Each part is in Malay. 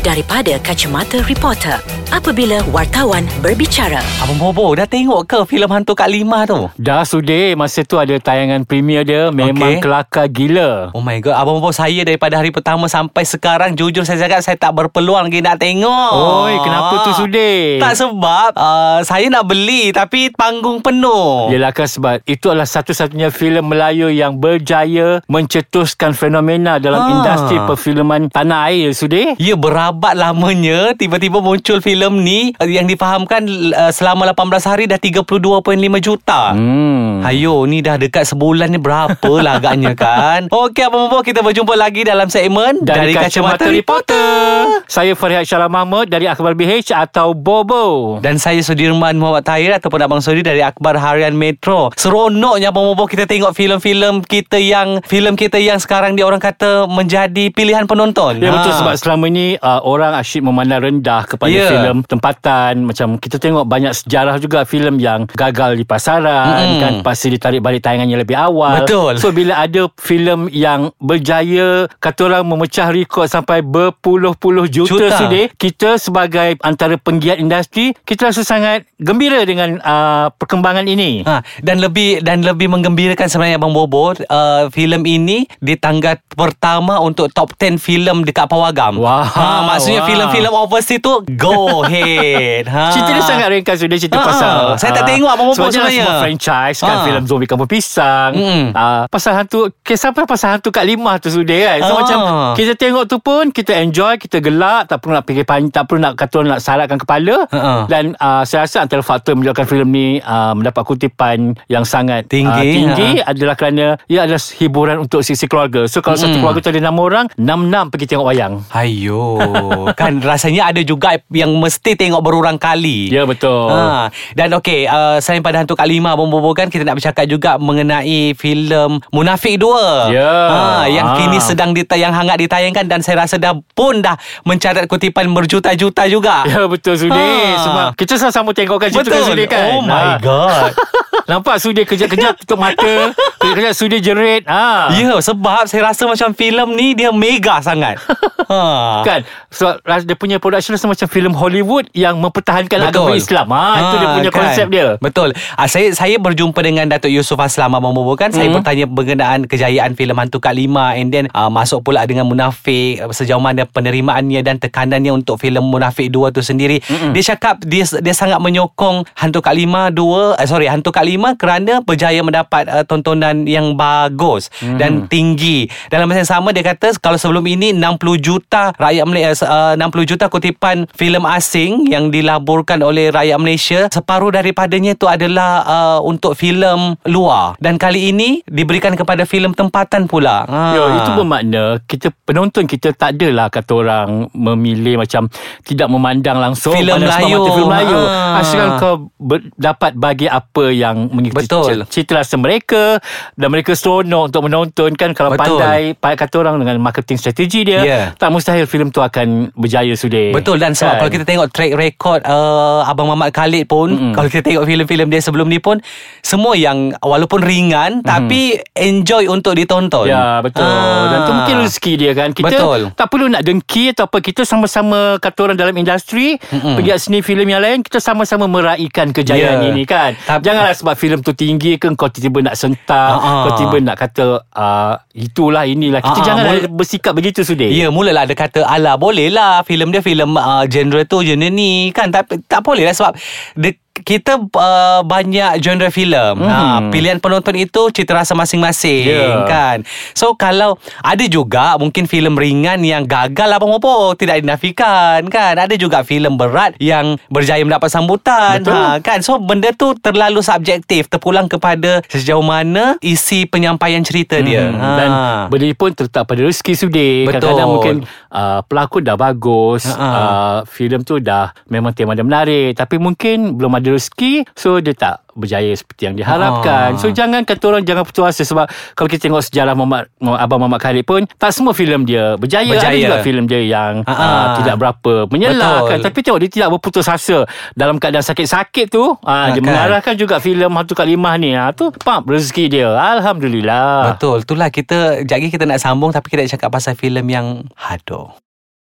daripada kacamata reporter. Apabila wartawan berbicara. Abang Bobo dah tengok ke filem Hantu Kak Lima tu? Dah sudah Masa tu ada tayangan premier dia. Memang Okey. kelakar gila. Oh my god. Abang Bobo saya daripada hari pertama sampai sekarang Jujur saya cakap saya tak berpeluang lagi nak tengok. Oi kenapa tu sudah Tak sebab uh, Saya nak beli Tapi panggung penuh. Yelah kan sebab Itu adalah satu-satunya filem Melayu Yang berjaya Mencetuskan fenomena Dalam Ah. industri perfilman Tanah air sudah Ya berabat lamanya Tiba-tiba muncul filem ni uh, Yang difahamkan uh, Selama 18 hari Dah 32.5 juta Hmm Hayo ni dah dekat sebulan ni berapa lah agaknya kan Okey Abang Bobo kita berjumpa lagi dalam segmen dari, Kacamata Reporter. Saya Farihat Syarah Mahmud dari Akhbar BH atau Bobo. Dan saya Sudirman Muhammad Tahir Ataupun Abang Sudi dari Akhbar Harian Metro Seronoknya Abang Bobo kita tengok filem-filem kita yang Filem kita yang sekarang dia orang kata Menjadi pilihan penonton Ya betul Ha. sebab selama ni uh, orang asyik memandang rendah kepada Ya. filem tempatan macam kita tengok banyak sejarah juga filem yang gagal di pasaran Mm-mm. kan pasti ditarik balik tayangannya lebih awal. Betul. So bila ada filem yang berjaya kata orang memecah rekod sampai berpuluh-puluh juta, Juta. sudah kita sebagai antara penggiat industri kita rasa sangat gembira dengan uh, perkembangan ini. Ha, dan lebih dan lebih menggembirakan sebenarnya Abang Bobo uh, filem ini di tangga pertama untuk top 10 filem dekat Pawagam. Wow, Ha, maksudnya wow. filem-filem overseas tu go ahead. Ha. Cerita dia sangat ringkas Sudah cerita Ah, pasal saya tak ah, tengok Bobo sebab sebenarnya. semua franchise Kan Ah. filem Zombie Kampung Pisang Mm-mm. ah, Pasal hantu Kisah apa pasal hantu kat lima tu sudah kan So Ah. macam Kita tengok tu pun Kita enjoy Kita gelak Tak perlu nak fikir panjang Tak perlu nak kata nak saratkan kepala Ah. Dan ah, saya rasa antara faktor Yang menyebabkan filem ni ah, Mendapat kutipan Yang sangat Tinggi, ah, tinggi ah. Adalah kerana Ia adalah hiburan Untuk sisi keluarga So kalau satu Mm. keluarga tu ada enam orang Enam-enam pergi tengok wayang Hayo Kan rasanya ada juga Yang mesti tengok berulang kali Ya betul Ha, dan okey uh, selain pada Hantu Kak Lima Bobo kan kita nak bercakap juga mengenai filem Munafik 2. Ya. Ha, yang Ha. kini sedang dita- yang hangat ditayangkan dan saya rasa dah pun dah mencatat kutipan berjuta-juta juga. Ya betul Sudi Ha. Sebab kita sama-sama tengokkan cerita kan Sudi kan Oh my Ha. god. Nampak Sudi kejap-kejap tutup mata Kejap-kejap Sudi jerit ha. Ya sebab saya rasa macam filem ni dia mega sangat. ha. Kan so, ras- Dia punya production rasa macam filem Hollywood Yang mempertahankan agama Islam ha, Itu dia Ha, punya kan? konsep dia Betul ah, Saya saya berjumpa dengan Datuk Yusof Aslam Abang Bobo kan Saya Mhm. bertanya berkenaan Kejayaan filem Hantu Kak Lima And then uh, Masuk pula dengan Munafik uh, Sejauh mana penerimaannya Dan tekanannya Untuk filem Munafik 2 tu sendiri Mhm. Dia cakap Dia dia sangat menyokong Hantu Kak Lima 2 uh, Sorry Hantu Kak Lima Kerana berjaya mendapat uh, Tontonan yang bagus Mhm. Dan tinggi Dalam masa yang sama Dia kata Kalau sebelum ini 60 juta Rakyat Malaysia uh, 60 juta kutipan filem asing Yang dilaburkan oleh rakyat Malaysia Separuh daripadanya itu adalah uh, Untuk filem luar Dan kali ini Diberikan kepada filem tempatan pula ha. Ya, itu bermakna kita penonton kita tak adalah kata orang memilih macam tidak memandang langsung Melayu. filem Melayu. Ha. Asalkan kau ber, dapat bagi apa yang mengikuti Betul. cita rasa mereka dan mereka seronok untuk menonton kan kalau Betul. pandai pa- kata orang dengan marketing strategi dia Ya. tak mustahil filem tu akan berjaya sudah. Betul dan sebab Kan? kalau kita tengok track record uh, Abang Mamat Khalid pun Mm-mm. Kalau kita tengok filem-filem dia sebelum ni pun Semua yang walaupun ringan Tapi enjoy untuk ditonton Ya betul Ah. Dan tu mungkin rezeki dia kan Kita Betul. tak perlu nak dengki Atau apa Kita sama-sama Kata orang dalam industri Mm-mm. Pegiat seni filem yang lain Kita sama-sama meraihkan kejayaan Ya. ini kan Tapi- Janganlah sebab filem tu tinggi ke Kau tiba-tiba nak sentak ah. Kau tiba nak kata uh, Itulah inilah. Kita ah, janganlah mul- bersikap begitu sudah Ya mulalah ada kata Alah boleh lah Filem dia filem uh, genre tu genre ni Kan tak, tak boleh lah sebab dia, kita uh, banyak genre filem. Mhm. Ha, pilihan penonton itu cita rasa masing-masing Ya. kan. So kalau ada juga mungkin filem ringan yang gagal apa apa tidak dinafikan kan. Ada juga filem berat yang berjaya mendapat sambutan Betul. ha, kan. So benda tu terlalu subjektif terpulang kepada sejauh mana isi penyampaian cerita dia. Hmm, Ha. Dan benda pun terletak pada rezeki sudi. Betul. Kadang-kadang mungkin uh, pelakon dah bagus, Ha-ha. uh, filem tu dah memang tema dia menarik, tapi mungkin belum ada rezeki, so dia tak berjaya seperti yang diharapkan. Ha. So jangan kata orang jangan putus asa sebab kalau kita tengok sejarah Muhammad, Muhammad- Abang Muhammad Khalid pun tak semua filem dia berjaya. Berjaya. Ada juga filem dia yang Ha-ha. uh, tidak berapa menyelahkan. Betul. Tapi tengok dia tidak berputus asa dalam keadaan sakit-sakit tu. Uh, Ha, dia kan. mengarahkan juga filem Hantu Kak Limah ni. Ha, tu pap rezeki dia. Alhamdulillah. Betul, itulah kita Sekejap kita nak sambung Tapi kita nak cakap pasal filem yang Hado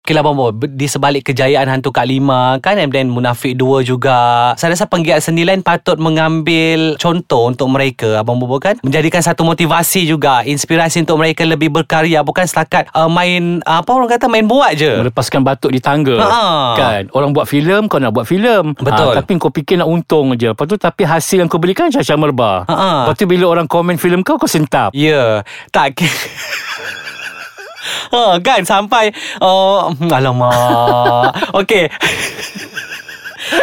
Okay lah Bobo Di sebalik kejayaan Hantu Kak Lima Kan? And then Munafik 2 juga. Saya rasa penggiat seni lain Patut mengambil Contoh untuk mereka Abang Bobo kan? Menjadikan satu motivasi juga Inspirasi untuk mereka Lebih berkarya. Bukan setakat uh, Main uh, Apa orang kata Main buat je. Melepaskan batuk di tangga. Ha. Kan? Orang buat filem Kau nak buat filem. Betul. ha, Tapi kau fikir nak untung je. Lepas tu tapi hasil yang kau berikan Syah merbah Ha. Lepas tu bila orang komen filem kau Kau sentap. Ya. Yeah. Tak Ha, kan sampai oh, Alamak. Okay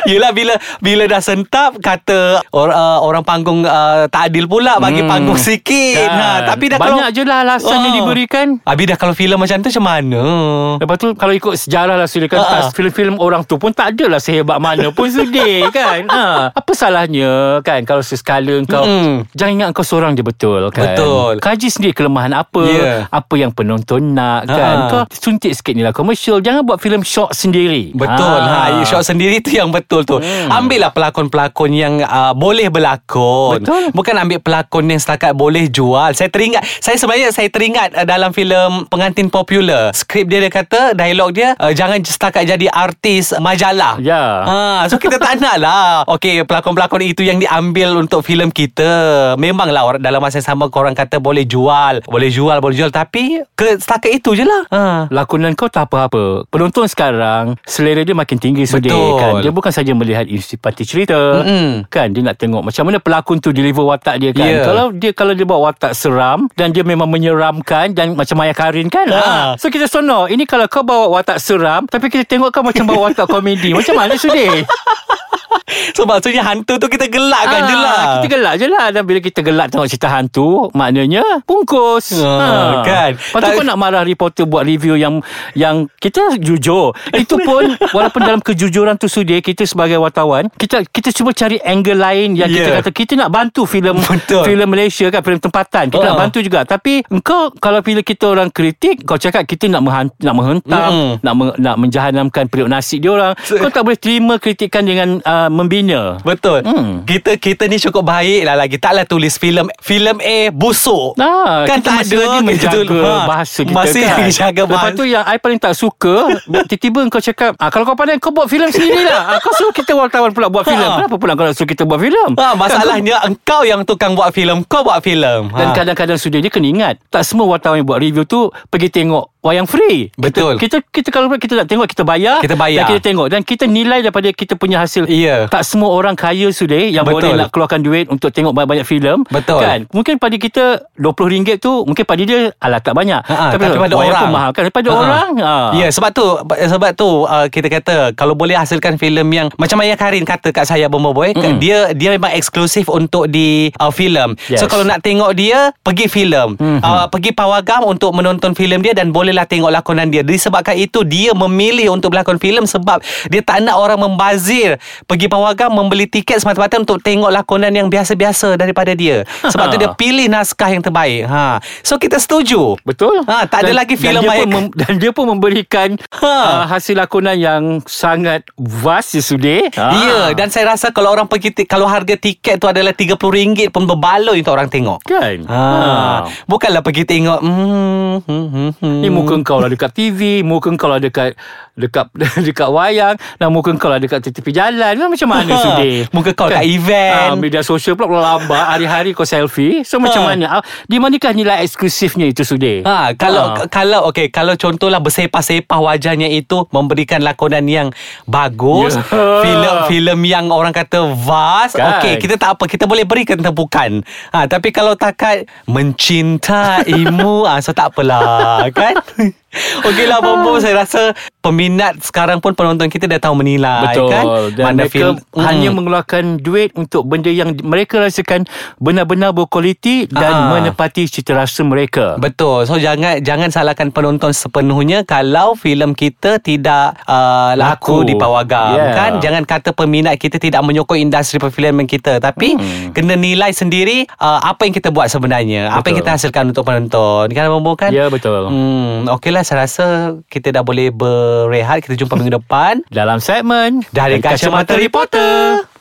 Yelah bila bila dah sentap kata or, uh, orang panggung uh, tak adil pula bagi Hmm. panggung sikit. Kan. Ha tapi dah Banyak kalau je lah alasan yang Ah. diberikan Habis dah kalau filem macam tu macam mana? Lepas tu kalau ikut sejarah lah Sudir kan Ha, ha. uh Filem-filem orang tu pun tak adalah sehebat mana pun Sudir kan ha. Apa salahnya kan Kalau sesekala kau Mm-mm. Jangan ingat kau seorang je betul kan Betul. Kaji sendiri kelemahan apa Ya. Apa yang penonton nak kan ha. Kau suntik sikit ni lah komersial Jangan buat filem short sendiri Betul ha. ha shot sendiri tu yang betul tu. Hmm. Ambillah pelakon-pelakon yang uh, boleh berlakon. Betul. Bukan ambil pelakon yang setakat boleh jual. Saya teringat saya sebenarnya saya teringat uh, dalam filem Pengantin Popular. Skrip dia dia kata dialog dia uh, jangan setakat jadi artis majalah. Ya. Ha, so kita tak nak lah Okey pelakon-pelakon itu yang diambil Untuk filem kita Memanglah orang dalam masa yang sama Korang kata boleh jual Boleh jual Boleh jual Tapi ke, Setakat itu je lah ha. Lakonan kau tak apa-apa Penonton sekarang Selera dia makin tinggi Betul. kan Dia bukan saja melihat isi parti cerita Mm-mm. Kan dia nak tengok Macam mana pelakon tu Deliver watak dia kan Ya. Kalau dia kalau dia bawa watak seram Dan dia memang menyeramkan Dan macam Maya Karin kan Ha. ha. So kita sonor Ini kalau kau bawa watak seram Tapi kita tengok kau macam bawa watak komedi Macam mana Sudir So maksudnya hantu tu kita gelakkan Ah, je lah Kita gelak je lah Dan bila kita gelak tengok cerita hantu Maknanya Bungkus Ah, kan. Lepas tu Tak- kau nak marah reporter Buat review yang Yang kita jujur Itu pun Walaupun dalam kejujuran tu Sudir Kita sebagai wartawan Kita kita cuba cari angle lain Yang kita Yeah. kata Kita nak bantu filem filem Malaysia kan Filem tempatan Kita Ah. nak bantu juga Tapi Engkau Kalau bila kita orang kritik Kau cakap kita nak menghan- nak menghentam Mm-mm. Nak me- nak menjahanamkan Periuk nasi dia orang Kau tak boleh terima kritikan Dengan uh, membina. Betul. Hmm. Kita kita ni cukup baik lah lagi. Taklah tulis filem. Filem A busuk. Nah, Kan tak masih ada lagi menjaga tu- ha, bahasa kita Masih kan. lagi jaga Lepas bahasa. tu yang I paling tak suka Tiba-tiba kau cakap ah, Kalau kau pandai kau buat filem sendiri lah ah, Kau suruh kita wartawan pula buat filem. Ha. Kenapa pula kau suruh kita buat filem? Ha, masalahnya engkau yang tukang buat filem, kau buat filem. Dan Ha. kadang-kadang sudah dia kena ingat. Tak semua wartawan yang buat review tu Pergi tengok wayang free Betul. Kita kita, kita kalau kita nak tengok Kita bayar Kita bayar. Dan kita tengok Dan kita nilai daripada kita punya hasil Ya. Tak semua orang kaya sudah Yang Betul. boleh nak keluarkan duit Untuk tengok banyak-banyak filem Betul. kan? Mungkin pada kita RM20 tu Mungkin pada dia Alah tak banyak Ha, tapi pada wayang orang pun mahal kan Daripada Ha. orang ha. Ya sebab tu sebab tu uh, kita kata kalau boleh hasilkan filem yang macam Maya Karin kata kat saya Bomba Boy Mm-mm. dia dia memang eksklusif untuk di uh, filem. Yes. So kalau nak tengok dia pergi filem. Mhm. Uh, pergi pawagam untuk menonton filem dia dan bolehlah tengok lakonan dia. Disebabkan itu dia memilih untuk berlakon filem sebab dia tak nak orang membazir pergi pawagam membeli tiket semata-mata untuk tengok lakonan yang biasa-biasa daripada dia. Sebab tu dia pilih naskah yang terbaik. Ha. So kita setuju. Betul Ha, tak ada lagi filem dan dia, pun mem, dan dia pun memberikan Ha. uh, Hasil lakonan yang Sangat vast ya sudah Ya dan saya rasa kalau orang pergi kalau harga tiket tu adalah RM30 pun berbaloi untuk orang tengok. Kan Ha. Bukanlah pergi tengok hmm, hmm, hmm, hmm. Ni muka kau lah dekat TV Muka kau lah dekat Dekat dekat wayang Dan muka kau lah dekat tepi jalan Macam mana Ha. sudah Muka kau kat event. Ah, Media sosial pula lambat Hari-hari kau selfie So macam Ha. mana Ah, Di manakah nilai eksklusifnya itu sudah Ha, kalau Ha. kalau okey kalau contohlah bersepah-sepah wajahnya itu memberikan lakonan yang bagus, Ya. filem-filem yang orang kata vast, Kan. okey kita tak apa kita boleh berikan tepukan. Ha tapi kalau takat mencintaimu ah so tak apalah kan. 对。Okeylah Bombo saya rasa peminat sekarang pun penonton kita dah tahu menilai Betul kan. Dan Mana mereka film- hanya Mm. mengeluarkan duit Untuk benda yang mereka rasakan Benar-benar berkualiti Dan Ah. menepati cita rasa mereka Betul. So jangan jangan salahkan penonton sepenuhnya kalau filem kita tidak uh, laku, Laku. di pawagam Yeah. kan. Jangan kata peminat kita tidak menyokong industri perfilman kita tapi Hmm. kena nilai sendiri uh, apa yang kita buat sebenarnya. Apa yang Betul. kita hasilkan untuk penonton. Kan Abang kan? Ya betul Hmm, okeylah saya rasa kita dah boleh berehat. Kita jumpa minggu depan Dalam segmen dari Kacamata Reporter.